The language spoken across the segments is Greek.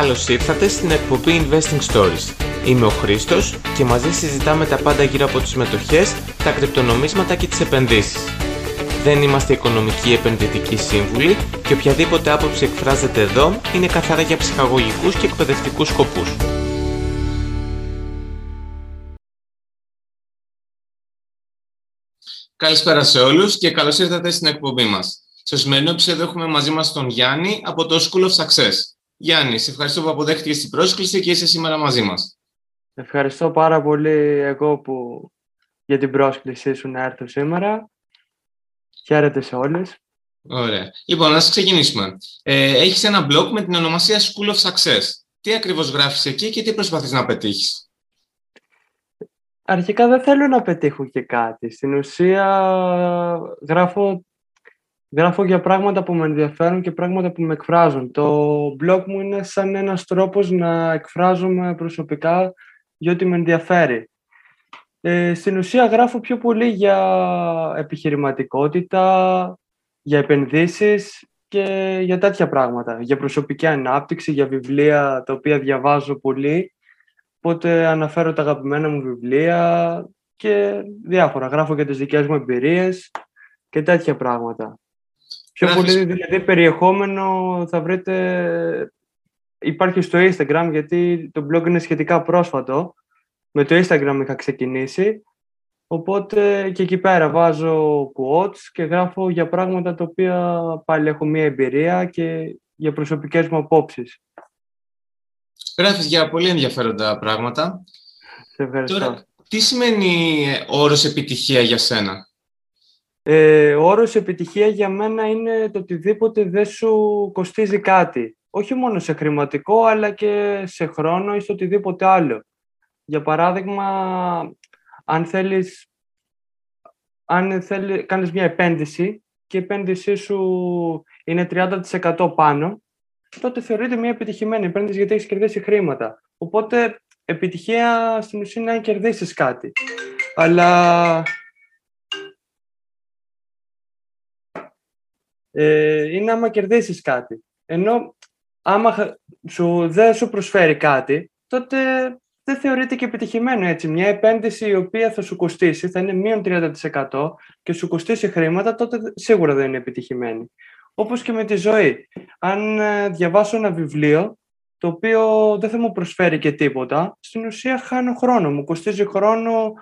Καλώς ήρθατε στην εκπομπή Investing Stories. Είμαι ο Χρήστος και μαζί συζητάμε τα πάντα γύρω από τις μετοχές, τα κρυπτονομίσματα και τις επενδύσεις. Δεν είμαστε οικονομικοί επενδυτικοί σύμβουλοι και οποιαδήποτε άποψη εκφράζεται εδώ είναι καθαρά για ψυχαγωγικούς και εκπαιδευτικούς σκοπούς. Καλησπέρα σε όλους και καλώς ήρθατε στην εκπομπή μας. Στο σημερινό επεισόδιο έχουμε μαζί μας τον Γιάννη από το School of Success. Γιάννης, σε ευχαριστώ που αποδέχτηκες την πρόσκληση και είσαι σήμερα μαζί μας. Ευχαριστώ πάρα πολύ εγώ που για την πρόσκλησή σου να έρθω σήμερα. Χαίρετε σε όλες. Ωραία. Λοιπόν, να ξεκινήσουμε. Ε, έχεις ένα blog με την ονομασία School of Success. Τι ακριβώς γράφεις εκεί και τι προσπαθείς να πετύχεις; Αρχικά δεν θέλω να πετύχω και κάτι. Στην ουσία γράφω, γράφω για πράγματα που με ενδιαφέρουν και πράγματα που με εκφράζουν. Το blog μου είναι σαν ένας τρόπος να εκφράζομαι προσωπικά για ό,τι με ενδιαφέρει. Ε, στην ουσία γράφω πιο πολύ για επιχειρηματικότητα, για επενδύσεις και για τέτοια πράγματα. Για προσωπική ανάπτυξη, για βιβλία τα οποία διαβάζω πολύ Οπότε αναφέρω τα αγαπημένα μου βιβλία και διάφορα. Γράφω και τις δικές μου εμπειρίες και τέτοια πράγματα. Πιο πολύ δηλαδή περιεχόμενο θα βρείτε υπάρχει στο Instagram γιατί το blog είναι σχετικά πρόσφατο. Με το Instagram είχα ξεκινήσει. Οπότε και εκεί πέρα βάζω quotes και γράφω για πράγματα τα οποία πάλι έχω μία εμπειρία και για προσωπικές μου απόψεις. Γράφεις για πολύ ενδιαφέροντα πράγματα. Σε ευχαριστώ. Τώρα, τι σημαίνει ο όρος επιτυχία για σένα; Ε, ο όρος επιτυχία για μένα είναι το οτιδήποτε δεν σου κοστίζει κάτι. Όχι μόνο σε χρηματικό, αλλά και σε χρόνο ή στο οτιδήποτε άλλο. Για παράδειγμα, αν θέλεις, αν θέλει, κάνεις μια επένδυση και η επένδυσή σου είναι 30% πάνω, τότε θεωρείται μια επιτυχημένη επένδυση γιατί έχεις κερδίσει χρήματα. Οπότε επιτυχία στην ουσία είναι να κερδίσεις κάτι. Αλλά ε, είναι άμα κερδίσεις κάτι. Ενώ άμα σου, δεν σου προσφέρει κάτι, τότε δεν θεωρείται και επιτυχημένο έτσι. Μια επένδυση η οποία θα σου κοστίσει, θα είναι μείον 30% και σου κοστίσει χρήματα, τότε σίγουρα δεν είναι επιτυχημένη όπως και με τη ζωή. Αν ε, διαβάσω ένα βιβλίο, το οποίο δεν θα μου προσφέρει και τίποτα, στην ουσία χάνω χρόνο. Μου κοστίζει χρόνο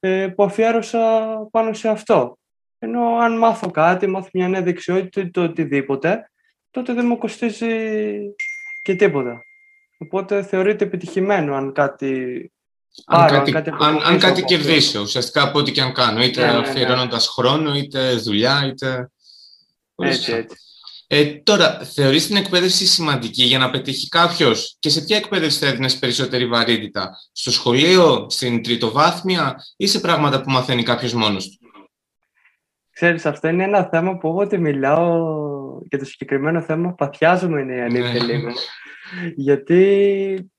ε, που αφιέρωσα πάνω σε αυτό. Ενώ αν μάθω κάτι, μάθω μια νέα δεξιότητα ή το οτιδήποτε, τότε δεν μου κοστίζει και τίποτα. Οπότε θεωρείται επιτυχημένο αν κάτι αν κάτι, κάτι, αν, αν κάτι κερδίσω, ουσιαστικά από ό,τι και αν κάνω, είτε ναι, ναι, ναι. αφιερώνοντας χρόνο, είτε δουλειά, είτε έτσι, έτσι. Ε, τώρα, θεωρείς την εκπαίδευση σημαντική για να πετύχει κάποιος; Και σε ποια εκπαίδευση θα έδινες περισσότερη βαρύτητα, στο σχολείο, στην τριτοβάθμια ή σε πράγματα που μαθαίνει κάποιος μόνος του; Ξέρεις, αυτό είναι ένα θέμα που όποτε μιλάω για το συγκεκριμένο θέμα παθιάζομαι είναι η αλήθεια ναι. λίγο. Γιατί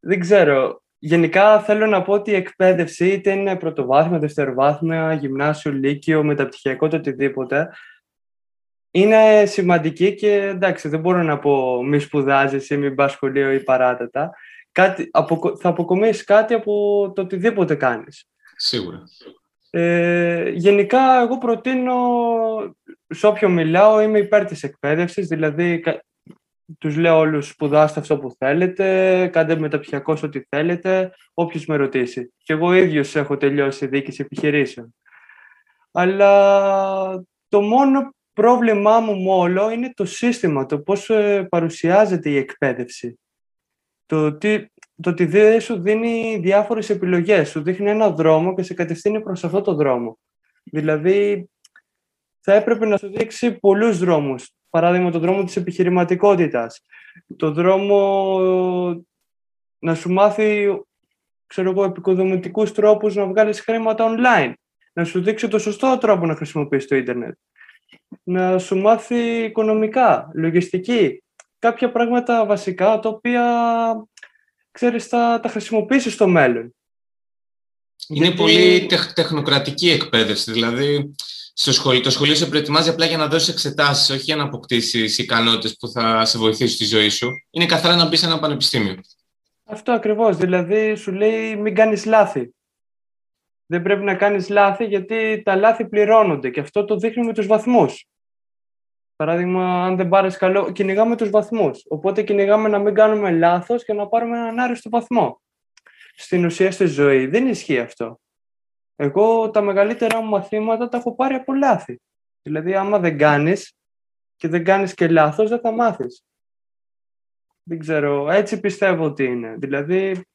δεν ξέρω, Γενικά θέλω να πω ότι η εκπαίδευση είτε είναι πρωτοβάθμια, δευτεροβάθμια, γυμνάσιο, λύκειο, μεταπτυχιακό, το οτιδήποτε, είναι σημαντική και εντάξει, δεν μπορώ να πω μη σπουδάζει ή μη πα σχολείο ή παράτατα. Κάτι, θα αποκομίσεις κάτι από το οτιδήποτε κάνεις. Σίγουρα. Ε, γενικά, εγώ προτείνω, σε όποιο μιλάω, είμαι υπέρ της εκπαίδευσης, δηλαδή τους λέω όλους σπουδάστε αυτό που θέλετε, κάντε μεταπτυχιακό ό,τι θέλετε, όποιος με ρωτήσει. Και εγώ ίδιος έχω τελειώσει δίκηση επιχειρήσεων. Αλλά το μόνο πρόβλημά μου μόνο είναι το σύστημα, το πώς ε, παρουσιάζεται η εκπαίδευση. Το, τι, το ότι δεν σου δίνει διάφορες επιλογές, σου δείχνει ένα δρόμο και σε κατευθύνει προς αυτό το δρόμο. Δηλαδή, θα έπρεπε να σου δείξει πολλούς δρόμους. Παράδειγμα, το δρόμο της επιχειρηματικότητας, το δρόμο να σου μάθει ξέρω εγώ, επικοδομητικούς τρόπους να βγάλεις χρήματα online, να σου δείξει το σωστό τρόπο να χρησιμοποιείς το ίντερνετ να σου μάθει οικονομικά, λογιστική, κάποια πράγματα βασικά τα οποία ξέρεις θα τα χρησιμοποιήσεις στο μέλλον. Είναι πολύ τεχ, τεχνοκρατική εκπαίδευση, δηλαδή στο σχολείο. Το σχολείο σε προετοιμάζει απλά για να δώσεις εξετάσεις, όχι για να αποκτήσεις ικανότητες που θα σε βοηθήσουν στη ζωή σου. Είναι καθαρά να μπεις σε ένα πανεπιστήμιο. Αυτό ακριβώς. Δηλαδή, σου λέει μην κάνεις λάθη. Δεν πρέπει να κάνεις λάθη γιατί τα λάθη πληρώνονται και αυτό το δείχνει με τους βαθμούς. Παράδειγμα, αν δεν πάρεις καλό, κυνηγάμε τους βαθμούς. Οπότε κυνηγάμε να μην κάνουμε λάθος και να πάρουμε έναν άριστο βαθμό. Στην ουσία στη ζωή δεν ισχύει αυτό. Εγώ τα μεγαλύτερα μου μαθήματα τα έχω πάρει από λάθη. Δηλαδή, άμα δεν κάνεις και δεν κάνεις και λάθος, δεν θα μάθεις. Δεν ξέρω, έτσι πιστεύω ότι είναι. Δηλαδή,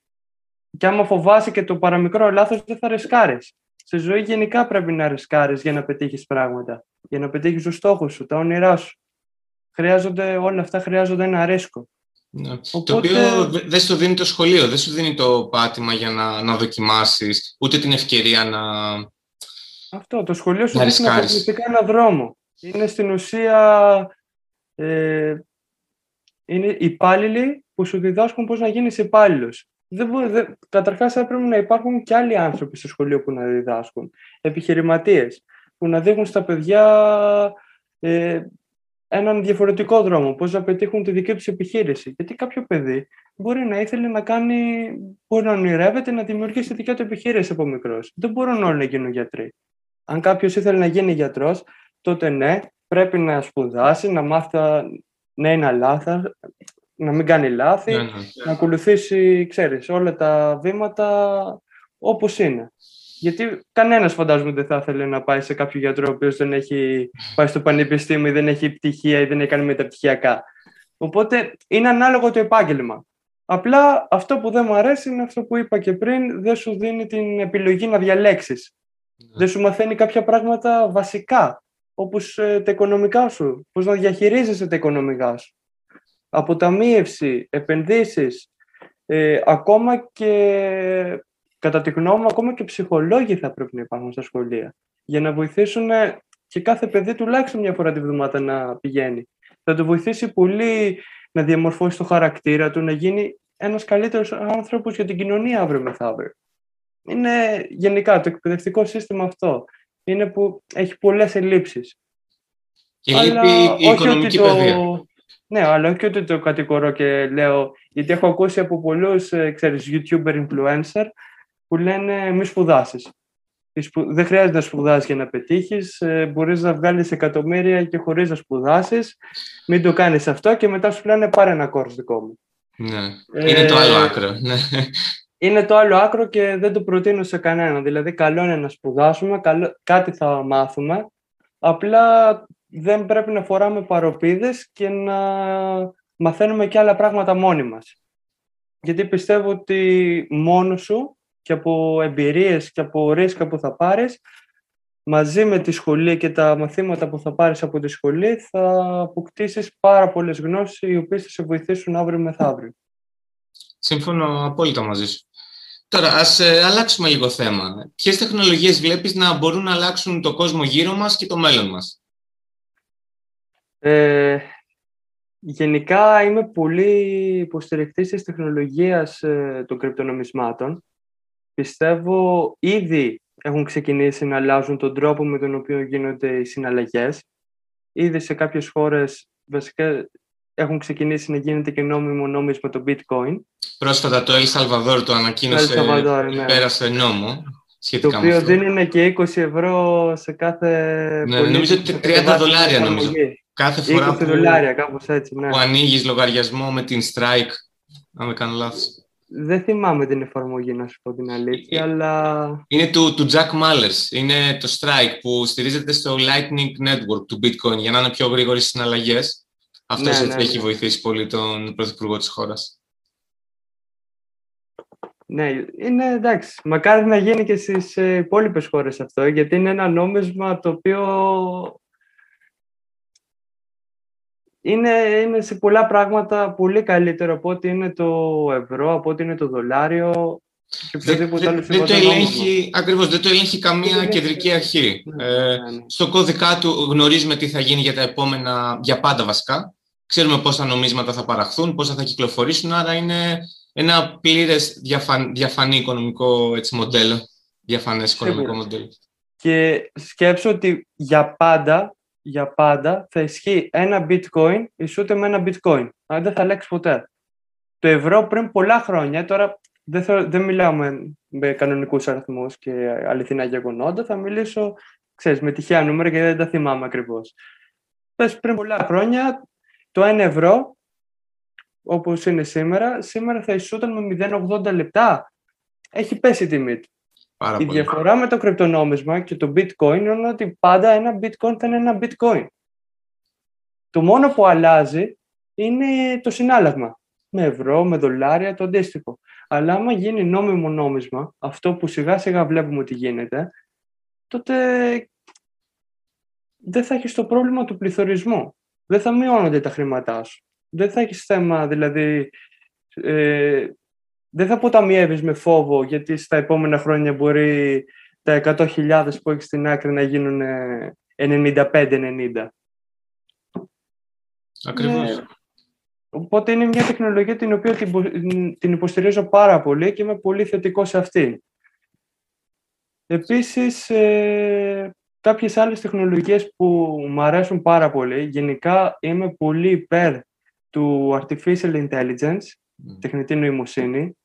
και άμα φοβάσαι και το παραμικρό λάθος, δεν θα ρισκάρεις. Στη ζωή γενικά πρέπει να ρισκάρεις για να πετύχεις πράγματα. Για να πετύχεις τους στόχους σου, τα όνειρά σου. Χρειάζονται, όλα αυτά χρειάζονται ένα ρίσκο. Ναι. Το οποίο δεν σου δίνει το σχολείο, δεν σου δίνει το πάτημα για να, να δοκιμάσεις, ούτε την ευκαιρία να Αυτό, το σχολείο σου δίνει αποκλειστικά ένα δρόμο. Είναι στην ουσία ε, είναι υπάλληλοι που σου διδάσκουν πώς να γίνεις υπάλληλος. Δεν, δεν, καταρχάς θα πρέπει να υπάρχουν και άλλοι άνθρωποι στο σχολείο που να διδάσκουν. Επιχειρηματίες που να δείχνουν στα παιδιά ε, έναν διαφορετικό δρόμο, πώς να πετύχουν τη δική τους επιχείρηση. Γιατί κάποιο παιδί μπορεί να ήθελε να κάνει, μπορεί να ονειρεύεται να δημιουργήσει τη δική του επιχείρηση από μικρός. Δεν μπορούν όλοι να γίνουν γιατροί. Αν κάποιος ήθελε να γίνει γιατρός, τότε ναι, πρέπει να σπουδάσει, να μάθει να είναι αλάθα, να μην κάνει λάθη, ναι, ναι. να ακολουθήσει, ξέρεις, όλα τα βήματα όπως είναι. Γιατί κανένας φαντάζομαι δεν θα ήθελε να πάει σε κάποιο γιατρό ο οποίος δεν έχει πάει στο πανεπιστήμιο ή δεν έχει πτυχία ή δεν έχει κάνει μεταπτυχιακά. Οπότε είναι ανάλογο το επάγγελμα. Απλά αυτό που δεν μου αρέσει είναι αυτό που είπα και πριν, δεν σου δίνει την επιλογή να διαλέξεις. Ναι. Δεν σου μαθαίνει κάποια πράγματα βασικά, όπως ε, τα οικονομικά σου, πώς να διαχειρίζεσαι τα οικονομικά σου. Αποταμίευση, επενδύσεις, ε, ακόμα και κατά τη γνώμη μου, ακόμα και ψυχολόγοι θα πρέπει να υπάρχουν στα σχολεία για να βοηθήσουν ε, και κάθε παιδί τουλάχιστον μια φορά τη βδομάδα να πηγαίνει. Θα το βοηθήσει πολύ να διαμορφώσει το χαρακτήρα του, να γίνει ένας καλύτερος άνθρωπος για την κοινωνία αύριο μεθαύριο. Είναι γενικά το εκπαιδευτικό σύστημα αυτό. Είναι που έχει πολλές ελλείψεις. Και λείπει η οικονομική παιδεία. Ναι, αλλά όχι ότι το κατηγορώ και λέω, γιατί έχω ακούσει από πολλούς, ε, ξέρεις, YouTuber influencer, που λένε μη σπουδάσεις. Δεν χρειάζεται να σπουδάσεις για να πετύχεις. Ε, Μπορείς να βγάλεις εκατομμύρια και χωρίς να σπουδάσεις. Μην το κάνεις αυτό και μετά σου λένε πάρε ένα κόρς δικό μου. Ναι. Είναι το άλλο ε, άκρο. Ναι. Είναι το άλλο άκρο και δεν το προτείνω σε κανένα. Δηλαδή, καλό είναι να σπουδάσουμε, κάτι θα μάθουμε. Απλά δεν πρέπει να φοράμε παροπίδες και να μαθαίνουμε και άλλα πράγματα μόνοι μας. Γιατί πιστεύω ότι μόνος σου και από εμπειρίες και από ρίσκα που θα πάρεις, μαζί με τη σχολή και τα μαθήματα που θα πάρεις από τη σχολή, θα αποκτήσεις πάρα πολλές γνώσεις οι οποίες θα σε βοηθήσουν αύριο μεθαύριο. Σύμφωνο απόλυτα μαζί σου. Τώρα, ας ε, αλλάξουμε λίγο θέμα. Ποιες τεχνολογίες βλέπεις να μπορούν να αλλάξουν το κόσμο γύρω μας και το μέλλον μας; Ε, γενικά είμαι πολύ υποστηρικτής της τεχνολογίας ε, των κρυπτονομισμάτων πιστεύω ήδη έχουν ξεκινήσει να αλλάζουν τον τρόπο με τον οποίο γίνονται οι συναλλαγές. Ήδη σε κάποιες χώρες βασικά έχουν ξεκινήσει να γίνεται και νόμιμο νόμισμα το bitcoin. Πρόσφατα το El Salvador το ανακοίνωσε, ναι. πέρασε νόμο. το οποίο δίνουν και 20 ευρώ σε κάθε ναι, νομίζω ότι 30 δολάρια νομίζω. Κάθε φορά που, δολάρια, κάπως έτσι, ναι. που ανοίγεις λογαριασμό με την Strike, αν με κάνω λάθος. Δεν θυμάμαι την εφαρμογή, να σου πω την αλήθεια, ε, αλλά... Είναι του, του Jack Mallers. Είναι το Strike που στηρίζεται στο Lightning Network του Bitcoin για να είναι πιο γρήγορες συναλλαγές. Αυτό ναι, ναι, έχει ναι. βοηθήσει πολύ τον Πρωθυπουργό της χώρας. Ναι, είναι εντάξει. Μακάρι να γίνει και στις ε, υπόλοιπες χώρες αυτό, γιατί είναι ένα νόμισμα το οποίο είναι, είναι σε πολλά πράγματα πολύ καλύτερο από ό,τι είναι το ευρώ, από ό,τι είναι το δολάριο και οποιοδήποτε άλλο δεν, το ελέγχει, Ακριβώς, δεν το ελέγχει καμία κεντρική αρχή. Ναι, ε, ναι, ναι. Στο κώδικά του γνωρίζουμε τι θα γίνει για τα επόμενα, για πάντα βασικά. Ξέρουμε πόσα νομίσματα θα παραχθούν, πόσα θα κυκλοφορήσουν, άρα είναι ένα πλήρες διαφαν, διαφανή οικονομικό έτσι, μοντέλο, διαφανές οικονομικό μοντέλο. Και σκέψω ότι για πάντα, για πάντα θα ισχύει ένα bitcoin ισούται με ένα bitcoin. Αν δεν θα αλλάξει ποτέ. Το ευρώ πριν πολλά χρόνια, τώρα δεν, θα, δεν μιλάω με, με κανονικούς αριθμούς και αληθινά γεγονότα, θα μιλήσω ξέρεις, με τυχαία νούμερα και δεν τα θυμάμαι ακριβώς. Πες πριν πολλά χρόνια το 1 ευρώ, όπως είναι σήμερα, σήμερα θα ισούταν με 0,80 λεπτά. Έχει πέσει η τιμή του. Η διαφορά με το κρυπτονόμισμα και το bitcoin είναι ότι πάντα ένα bitcoin θα είναι ένα bitcoin. Το μόνο που αλλάζει είναι το συνάλλαγμα. Με ευρώ, με δολάρια, το αντίστοιχο. Αλλά άμα γίνει νόμιμο νόμισμα, αυτό που σιγά σιγά βλέπουμε ότι γίνεται, τότε δεν θα έχεις το πρόβλημα του πληθωρισμού. Δεν θα μειώνονται τα χρήματά σου. Δεν θα έχεις θέμα, δηλαδή, ε, δεν θα αποταμιεύεις με φόβο, γιατί στα επόμενα χρόνια μπορεί τα 100.000 που έχεις στην άκρη να γίνουν 95-90. Ακριβώς. Ναι. Οπότε είναι μια τεχνολογία την οποία την υποστηρίζω πάρα πολύ και είμαι πολύ θετικό σε αυτή. Επίσης, ε, κάποιες άλλες τεχνολογίες που μου αρέσουν πάρα πολύ. Γενικά είμαι πολύ υπέρ του Artificial Intelligence, τεχνητή νοημοσύνη.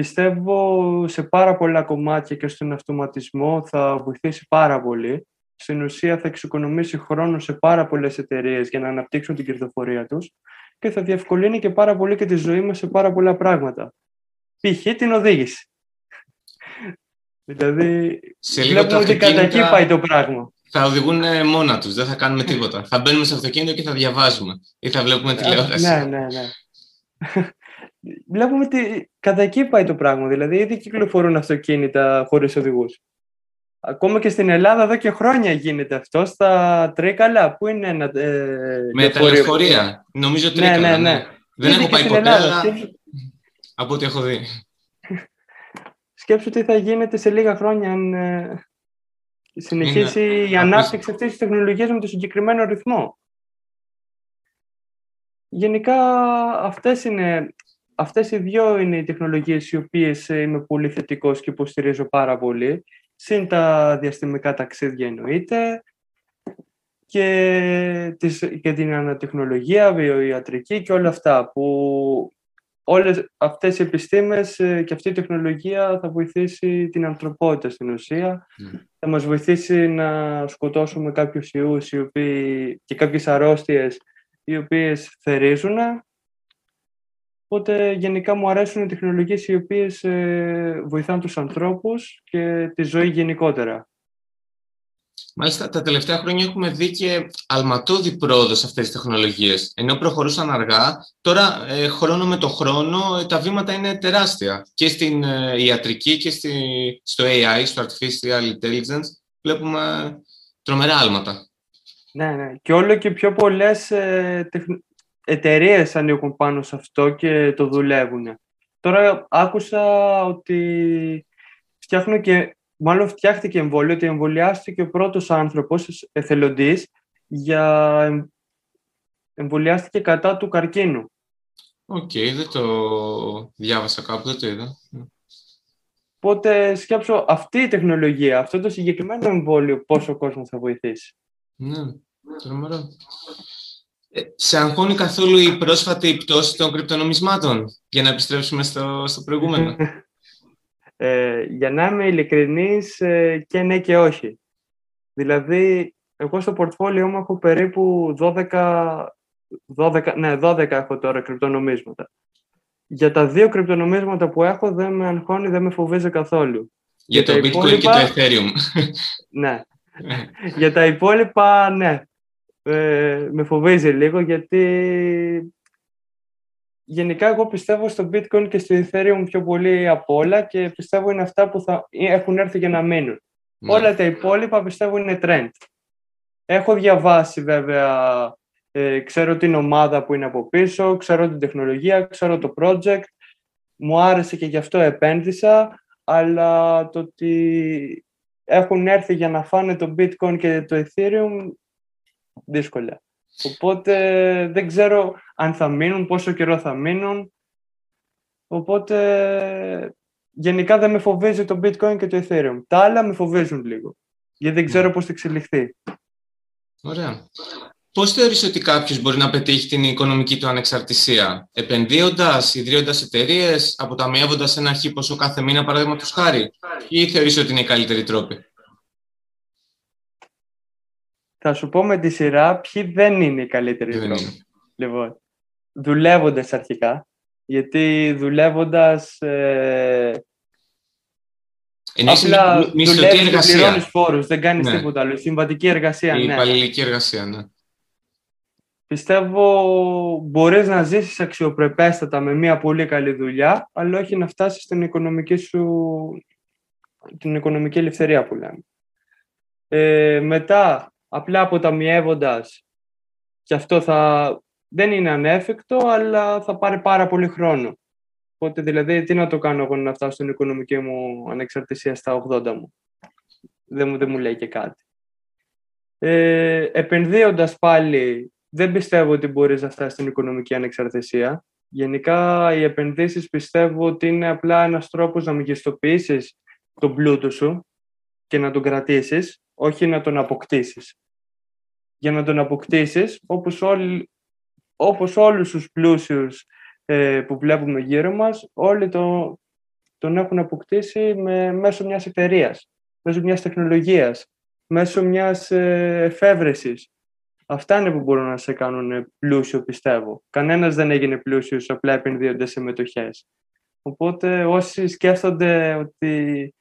Πιστεύω σε πάρα πολλά κομμάτια και στον αυτοματισμό θα βοηθήσει πάρα πολύ. Στην ουσία θα εξοικονομήσει χρόνο σε πάρα πολλές εταιρείες για να αναπτύξουν την κερδοφορία τους και θα διευκολύνει και πάρα πολύ και τη ζωή μας σε πάρα πολλά πράγματα. Π.χ. την οδήγηση. δηλαδή, σε βλέπουμε ότι κατά εκεί πάει το πράγμα. Θα οδηγούν μόνα τους, δεν θα κάνουμε τίποτα. θα μπαίνουμε σε αυτοκίνητο και θα διαβάζουμε ή θα βλέπουμε τηλεόραση. Ναι, ναι, ναι. Βλέπουμε ότι κατά εκεί πάει το πράγμα. Δηλαδή, ήδη κυκλοφορούν αυτοκίνητα χωρίς οδηγούς. Ακόμα και στην Ελλάδα εδώ και χρόνια γίνεται αυτό στα Τρίκαλα. Πού είναι ένα. Ε, με τα λεωφορεία. Νομίζω Τρίκαλα. Ναι, ναι, ναι. ναι. Δεν έχω πάει ποτέ, αλλά από ό,τι έχω δει. Σκέψου τι θα γίνεται σε λίγα χρόνια αν ε, συνεχίσει η ανάπτυξη αυτής της τεχνολογίας με το συγκεκριμένο ρυθμό. Γενικά αυτές, είναι, αυτές οι δύο είναι οι τεχνολογίες οι οποίες είμαι πολύ θετικός και υποστηρίζω πάρα πολύ συν τα διαστημικά ταξίδια εννοείται και, τις, και την ανατεχνολογία, βιοιατρική και όλα αυτά που όλες αυτές οι επιστήμες ε, και αυτή η τεχνολογία θα βοηθήσει την ανθρωπότητα στην ουσία. Mm. Θα μας βοηθήσει να σκοτώσουμε κάποιους ιούς οι οποίοι, και κάποιες αρρώστιες οι οποίες θερίζουν Οπότε γενικά μου αρέσουν οι τεχνολογίες οι οποίες ε, βοηθάνε τους ανθρώπους και τη ζωή γενικότερα. Μάλιστα, τα τελευταία χρόνια έχουμε δει και αλματώδη πρόοδο σε αυτές τις τεχνολογίες. Ενώ προχωρούσαν αργά, τώρα ε, χρόνο με το χρόνο ε, τα βήματα είναι τεράστια. Και στην ε, ιατρική και στη, στο AI, στο Artificial Intelligence, βλέπουμε τρομερά άλματα. Ναι, ναι. Και όλο και πιο πολλές ε, εταιρείες ανήκουν πάνω σε αυτό και το δουλεύουν. Τώρα άκουσα ότι φτιάχνουν και, μάλλον φτιάχτηκε εμβόλιο, ότι εμβολιάστηκε ο πρώτος άνθρωπος εθελοντής για εμβολιάστηκε κατά του καρκίνου. Οκ, δεν το διάβασα κάπου, δεν το είδα. Οπότε σκέψω αυτή η τεχνολογία, αυτό το συγκεκριμένο εμβόλιο, πόσο κόσμο θα βοηθήσει; Ναι, τρομερό. Ε, σε αγχώνει καθόλου η πρόσφατη πτώση των κρυπτονομισμάτων, για να επιστρέψουμε στο, στο προηγούμενο; ε, για να είμαι ειλικρινής, ε, και ναι και όχι. Δηλαδή, εγώ στο πορτφόλιό μου έχω περίπου 12, 12, ναι, 12 έχω τώρα κρυπτονομίσματα. Για τα δύο κρυπτονομίσματα που έχω δεν με αγχώνει, δεν με φοβίζει καθόλου. Για, το bitcoin και το ethereum. ναι. για τα υπόλοιπα, ναι ε, με φοβίζει λίγο γιατί γενικά εγώ πιστεύω στο bitcoin και στο ethereum πιο πολύ από όλα και πιστεύω είναι αυτά που θα έχουν έρθει για να μείνουν. Ναι. Όλα τα υπόλοιπα πιστεύω είναι trend. Έχω διαβάσει βέβαια, ε, ξέρω την ομάδα που είναι από πίσω, ξέρω την τεχνολογία, ξέρω το project, μου άρεσε και γι' αυτό επένδυσα, αλλά το ότι έχουν έρθει για να φάνε το bitcoin και το ethereum δύσκολα. Οπότε δεν ξέρω αν θα μείνουν, πόσο καιρό θα μείνουν. Οπότε γενικά δεν με φοβίζει το bitcoin και το ethereum. Τα άλλα με φοβίζουν λίγο. γιατί δεν ξέρω πώς θα εξελιχθεί. Ωραία. Πώς θεωρείς ότι κάποιος μπορεί να πετύχει την οικονομική του ανεξαρτησία, επενδύοντας, ιδρύοντας εταιρείες, αποταμιεύοντας ένα αρχή ποσό κάθε μήνα, παραδείγματος χάρη, ή θεωρείς ότι είναι οι καλύτεροι τρόποι. Θα σου πω με τη σειρά ποιοι δεν είναι οι καλύτεροι τρόποι. Λοιπόν, δουλεύοντας αρχικά, γιατί δουλεύοντας ε, Απλά δουλεύεις και πληρώνεις φόρους, δεν κάνεις ναι. τίποτα άλλο. Συμβατική εργασία, Η ναι. υπαλληλική εργασία, ναι. Πιστεύω μπορείς να ζήσεις αξιοπρεπέστατα με μια πολύ καλή δουλειά, αλλά όχι να φτάσεις στην οικονομική σου, την οικονομική ελευθερία που λέμε. Ε, μετά, απλά αποταμιεύοντας, και αυτό θα, δεν είναι ανέφικτο, αλλά θα πάρει πάρα πολύ χρόνο. Οπότε δηλαδή τι να το κάνω εγώ να φτάσω στην οικονομική μου ανεξαρτησία στα 80 μου; Δεν μου, δεν μου λέει και κάτι. Ε, επενδύοντας πάλι, δεν πιστεύω ότι μπορείς να φτάσεις στην οικονομική ανεξαρτησία. Γενικά οι επενδύσεις πιστεύω ότι είναι απλά ένας τρόπος να μεγιστοποιήσεις τον πλούτο σου και να τον κρατήσεις, όχι να τον αποκτήσεις. Για να τον αποκτήσεις, όπως, όλοι, όπως όλους τους πλούσιους ε, που βλέπουμε γύρω μας, όλοι το, τον έχουν αποκτήσει με, μέσω μιας εταιρείας, μέσω μιας τεχνολογίας, μέσω μιας ε, εφεύρεσης. Αυτά είναι που μπορούν να σε κάνουν πλούσιο, πιστεύω. Κανένας δεν έγινε πλούσιος απλά επενδύοντας σε μετοχές. Οπότε όσοι σκέφτονται ότι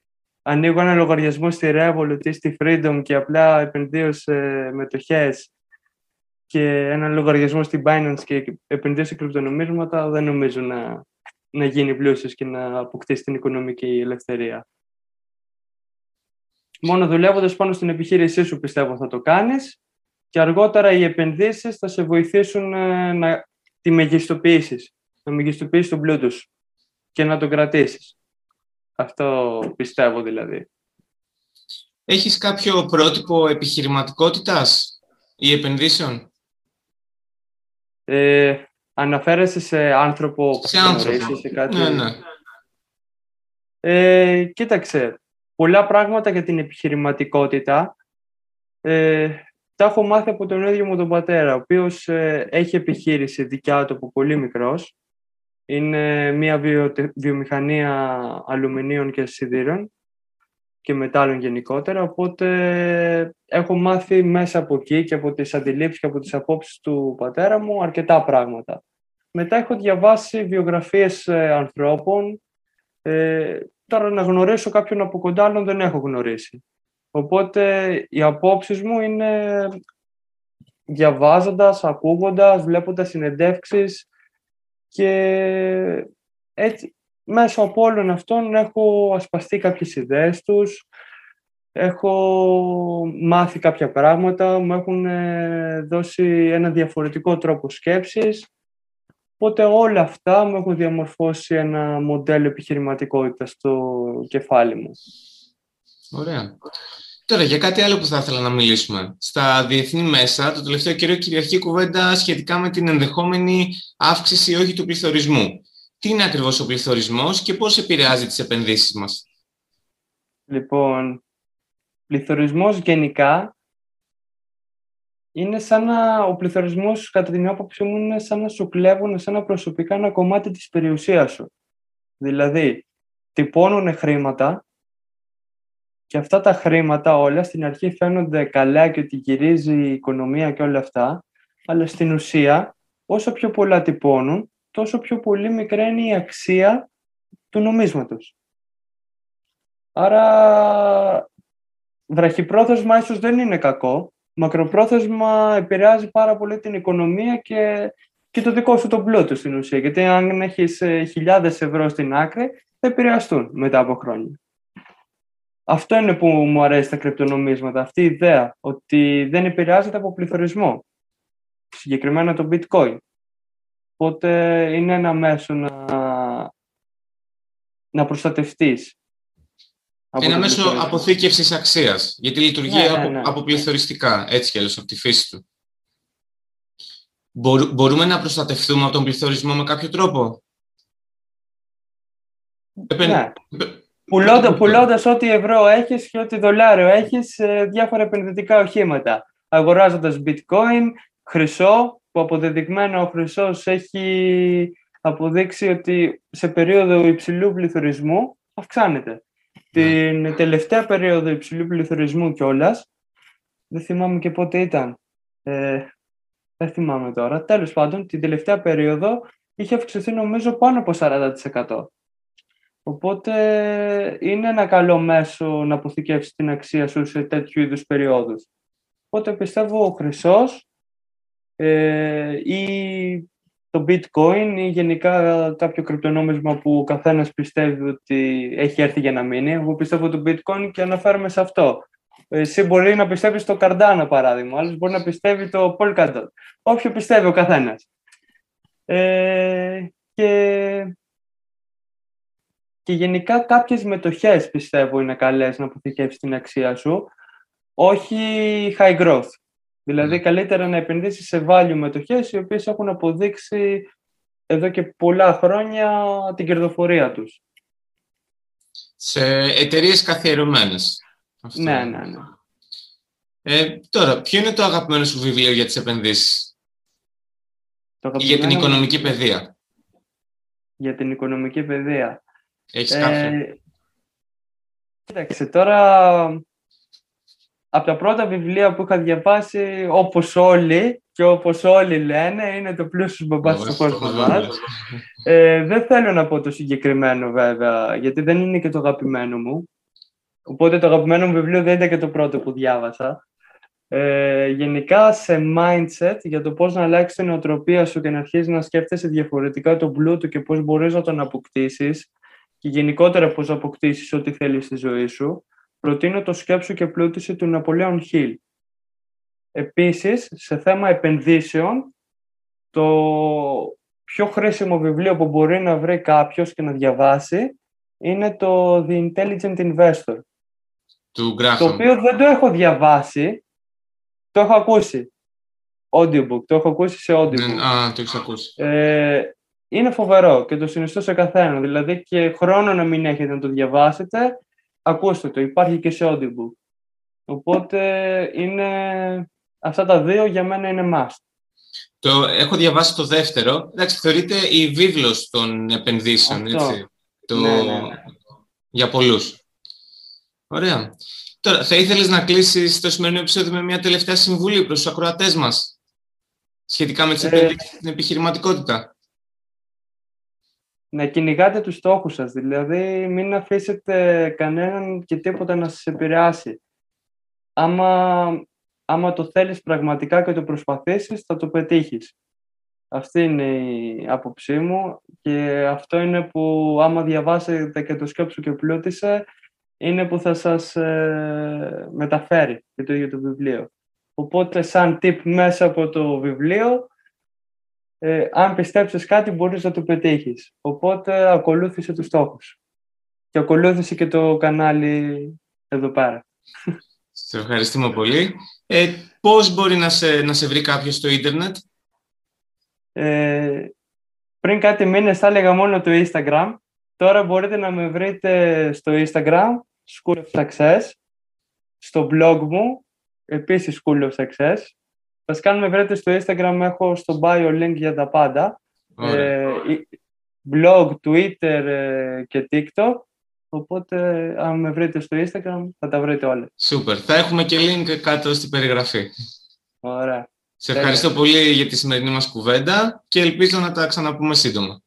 ανοίγω ένα λογαριασμό στη Revolut ή στη Freedom και απλά επενδύω σε μετοχές και ένα λογαριασμό στην Binance και επενδύσει σε κρυπτονομίσματα, δεν νομίζω να, να γίνει πλούσιος και να αποκτήσει την οικονομική ελευθερία. Μόνο δουλεύοντας πάνω στην επιχείρησή σου πιστεύω θα το κάνεις και αργότερα οι επενδύσεις θα σε βοηθήσουν ε, να τη μεγιστοποιήσεις, να μεγιστοποιήσεις τον πλούτο σου και να τον κρατήσεις. Αυτό πιστεύω δηλαδή. Έχεις κάποιο πρότυπο επιχειρηματικότητας ή επενδύσεων; Ε, αναφέρεσαι σε άνθρωπο που σε άνθρωπο. σε κάτι; Ναι, ναι. Ε, κοίταξε, πολλά πράγματα για την επιχειρηματικότητα ε, τα έχω μάθει από τον ίδιο μου τον πατέρα, ο οποίος ε, έχει επιχείρηση δικιά του από πολύ μικρός. Είναι μια βιομηχανία αλουμινίων και σιδήρων και μετάλλων γενικότερα, οπότε έχω μάθει μέσα από εκεί και από τις αντιλήψεις και από τις απόψεις του πατέρα μου αρκετά πράγματα. Μετά έχω διαβάσει βιογραφίες ε, ανθρώπων, ε, τώρα να γνωρίσω κάποιον από κοντά άλλον δεν έχω γνωρίσει. Οπότε οι απόψεις μου είναι διαβάζοντας, ακούγοντας, βλέποντας συνεντεύξεις και έτσι μέσω από όλων αυτών έχω ασπαστεί κάποιες ιδέες τους, έχω μάθει κάποια πράγματα, μου έχουν ε, δώσει ένα διαφορετικό τρόπο σκέψης, οπότε όλα αυτά μου έχουν διαμορφώσει ένα μοντέλο επιχειρηματικότητας στο κεφάλι μου. Ωραία. Τώρα, για κάτι άλλο που θα ήθελα να μιλήσουμε. Στα διεθνή μέσα, το τελευταίο καιρό κυριαρχεί κουβέντα σχετικά με την ενδεχόμενη αύξηση όχι του πληθωρισμού τι είναι ακριβώς ο πληθωρισμός και πώς επηρεάζει τις επενδύσεις μας; Λοιπόν, πληθωρισμός γενικά είναι σαν να, ο πληθωρισμός κατά την άποψή μου είναι σαν να σου κλέβουν σαν να προσωπικά ένα κομμάτι της περιουσίας σου. Δηλαδή, τυπώνουν χρήματα και αυτά τα χρήματα όλα στην αρχή φαίνονται καλά και ότι γυρίζει η οικονομία και όλα αυτά, αλλά στην ουσία όσο πιο πολλά τυπώνουν, τόσο πιο πολύ μικρά είναι η αξία του νομίσματος. Άρα, βραχυπρόθεσμα ίσως δεν είναι κακό. Μακροπρόθεσμα επηρεάζει πάρα πολύ την οικονομία και, και το δικό σου τον πλούτο στην ουσία. Γιατί αν έχεις ε, χιλιάδες ευρώ στην άκρη, θα επηρεαστούν μετά από χρόνια. Αυτό είναι που μου αρέσει τα κρυπτονομίσματα, αυτή η ιδέα, ότι δεν επηρεάζεται από πληθωρισμό. Συγκεκριμένα το bitcoin. Οπότε είναι ένα μέσο να, να προστατευτείς. Ένα μέσο αποθήκευσης αξίας, γιατί λειτουργεί ναι, ναι, ναι. αποπληθωριστικά, έτσι κι αλλιώς από τη φύση του. Μπορούμε να προστατευτούμε από τον πληθωρισμό με κάποιο τρόπο; Ναι. Πουλώντας, πουλώντας ό,τι ευρώ έχεις και ό,τι δολάριο έχεις σε διάφορα επενδυτικά οχήματα. Αγοράζοντας bitcoin, χρυσό, που αποδεδειγμένο ο χρυσός έχει αποδείξει ότι σε περίοδο υψηλού πληθωρισμού αυξάνεται. Την τελευταία περίοδο υψηλού πληθωρισμού κιόλας, δεν θυμάμαι και πότε ήταν, ε, δεν θυμάμαι τώρα, τέλος πάντων, την τελευταία περίοδο είχε αυξηθεί νομίζω πάνω από 40%. Οπότε είναι ένα καλό μέσο να αποθηκεύσεις την αξία σου σε τέτοιου είδους περιόδους. Οπότε πιστεύω ο χρυσός ε, ή το bitcoin ή γενικά κάποιο κρυπτονόμισμα που ο καθένας πιστεύει ότι έχει έρθει για να μείνει. Εγώ πιστεύω το bitcoin και αναφέρομαι σε αυτό. Εσύ μπορεί να πιστεύεις στο Cardano, παράδειγμα. Άλλος μπορεί να πιστεύει το Polkadot. Όποιο πιστεύει ο καθένας. Ε, και, και γενικά κάποιες μετοχές πιστεύω είναι καλές να αποθηκεύσεις την αξία σου. Όχι high growth. Δηλαδή, ναι. καλύτερα να επενδύσεις σε value μετοχές οι οποίες έχουν αποδείξει εδώ και πολλά χρόνια την κερδοφορία τους. Σε εταιρείες καθιερωμένες. Ναι, ναι, ναι. Ε, τώρα, ποιο είναι το αγαπημένο σου βιβλίο για τις επενδύσεις; Ή για την οικονομική παιδεία. Για την οικονομική παιδεία. Έχεις ε, κάποιο; Κοίταξε, τώρα από τα πρώτα βιβλία που είχα διαβάσει, όπως όλοι και όπως όλοι λένε, είναι το πλούσιος μπαμπάς του κόσμου μας. Ε, δεν θέλω να πω το συγκεκριμένο βέβαια, γιατί δεν είναι και το αγαπημένο μου. Οπότε το αγαπημένο μου βιβλίο δεν ήταν και το πρώτο που διάβασα. Ε, γενικά σε mindset για το πώς να αλλάξει την νοοτροπία σου και να αρχίσει να σκέφτεσαι διαφορετικά τον πλούτο και πώς μπορείς να τον αποκτήσεις και γενικότερα πώς αποκτήσεις ό,τι θέλεις στη ζωή σου προτείνω το σκέψου και πλούτηση του Ναπολέον Χιλ. Επίσης, σε θέμα επενδύσεων, το πιο χρήσιμο βιβλίο που μπορεί να βρει κάποιος και να διαβάσει είναι το The Intelligent Investor. Του Το οποίο δεν το έχω διαβάσει, το έχω ακούσει. Audiobook, το έχω ακούσει σε audiobook. Ναι, α, το έχεις ακούσει. Ε, είναι φοβερό και το συνιστώ σε καθένα. Δηλαδή και χρόνο να μην έχετε να το διαβάσετε, ακούστε το, υπάρχει και σε Audible. Οπότε είναι... αυτά τα δύο για μένα είναι must. Το, έχω διαβάσει το δεύτερο. Εντάξει, θεωρείται η βίβλος των επενδύσεων, έτσι. Το... Ναι, ναι, ναι. Για πολλούς. Ωραία. Τώρα, θα ήθελες να κλείσεις το σημερινό επεισόδιο με μια τελευταία συμβουλή προς τους ακροατές μας σχετικά με τις ε... την επιχειρηματικότητα; Να κυνηγάτε τους στόχους σας, δηλαδή μην αφήσετε κανέναν και τίποτα να σας επηρεάσει. Άμα, άμα το θέλεις πραγματικά και το προσπαθήσεις, θα το πετύχεις. Αυτή είναι η άποψή μου και αυτό είναι που άμα διαβάσετε και το σκέψου και πλούτησε, είναι που θα σας ε, μεταφέρει και το ίδιο το βιβλίο. Οπότε σαν tip μέσα από το βιβλίο, ε, αν πιστέψεις κάτι μπορείς να το πετύχεις. Οπότε ακολούθησε τους στόχους. Και ακολούθησε και το κανάλι εδώ πέρα. Σε ευχαριστούμε πολύ. Ε, πώς μπορεί να σε, να σε βρει κάποιος στο ίντερνετ; Ε, πριν κάτι μήνες θα έλεγα μόνο το Instagram. Τώρα μπορείτε να με βρείτε στο Instagram, School of Success, στο blog μου, επίσης School of Success, Βασικά, αν με βρείτε στο Instagram, έχω στο bio link για τα πάντα. Ε, blog, Twitter ε, και TikTok. Οπότε, αν με βρείτε στο Instagram, θα τα βρείτε όλα. Σούπερ. Θα έχουμε και link κάτω στην περιγραφή. Ωραία. Σε ευχαριστώ πολύ για τη σημερινή μας κουβέντα και ελπίζω να τα ξαναπούμε σύντομα.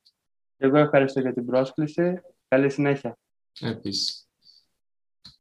Εγώ ευχαριστώ για την πρόσκληση. Καλή συνέχεια. Επίσης.